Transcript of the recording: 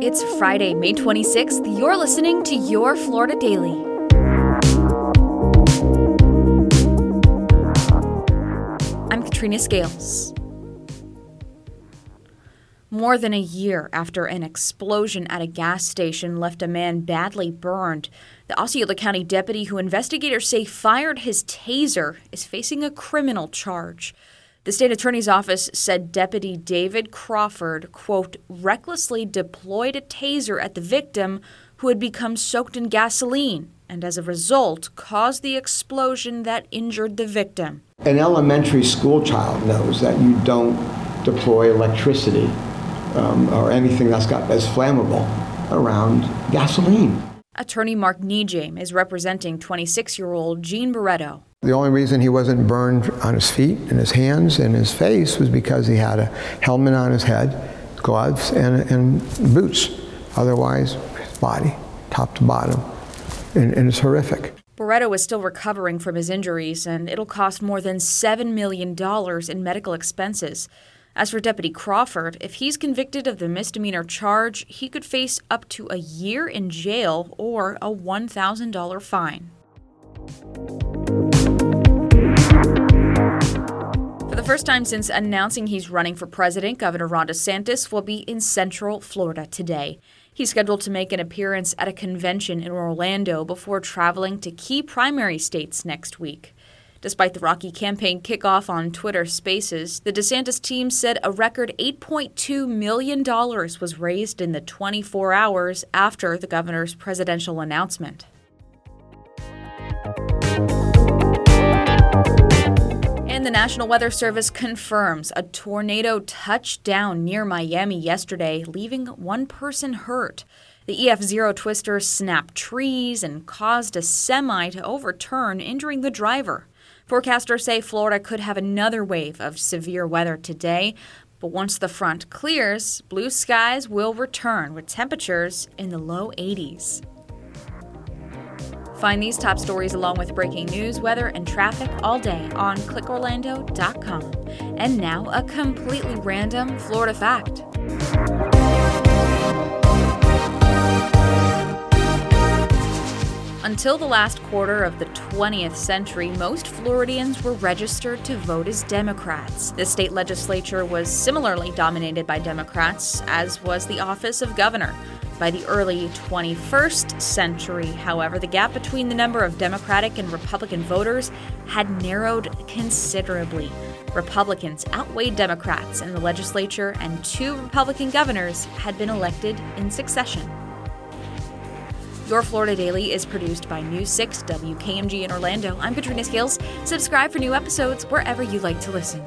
It's Friday, May 26th. You're listening to Your Florida Daily. I'm Katrina Scales. More than a year after an explosion at a gas station left a man badly burned, the Osceola County deputy who investigators say fired his taser is facing a criminal charge. The state attorney's office said Deputy David Crawford, quote, recklessly deployed a taser at the victim who had become soaked in gasoline and as a result caused the explosion that injured the victim. An elementary school child knows that you don't deploy electricity um, or anything that's got as flammable around gasoline. Attorney Mark Nejame is representing 26-year-old Jean Barreto. The only reason he wasn't burned on his feet and his hands and his face was because he had a helmet on his head, gloves, and, and boots. Otherwise, his body, top to bottom, and, and it's horrific. Barreto is still recovering from his injuries, and it'll cost more than $7 million in medical expenses. As for Deputy Crawford, if he's convicted of the misdemeanor charge, he could face up to a year in jail or a $1,000 fine. The first time since announcing he's running for president, Governor Ron DeSantis will be in Central Florida today. He's scheduled to make an appearance at a convention in Orlando before traveling to key primary states next week. Despite the rocky campaign kickoff on Twitter Spaces, the DeSantis team said a record $8.2 million was raised in the 24 hours after the governor's presidential announcement. National Weather Service confirms a tornado touched down near Miami yesterday, leaving one person hurt. The EF0 twister snapped trees and caused a semi to overturn, injuring the driver. Forecasters say Florida could have another wave of severe weather today, but once the front clears, blue skies will return with temperatures in the low 80s. Find these top stories along with breaking news, weather, and traffic all day on clickorlando.com. And now, a completely random Florida fact. Until the last quarter of the 20th century, most Floridians were registered to vote as Democrats. The state legislature was similarly dominated by Democrats, as was the office of governor. By the early 21st century, however, the gap between the number of Democratic and Republican voters had narrowed considerably. Republicans outweighed Democrats in the legislature, and two Republican governors had been elected in succession. Your Florida Daily is produced by News 6 WKMG in Orlando. I'm Katrina Scales. Subscribe for new episodes wherever you like to listen.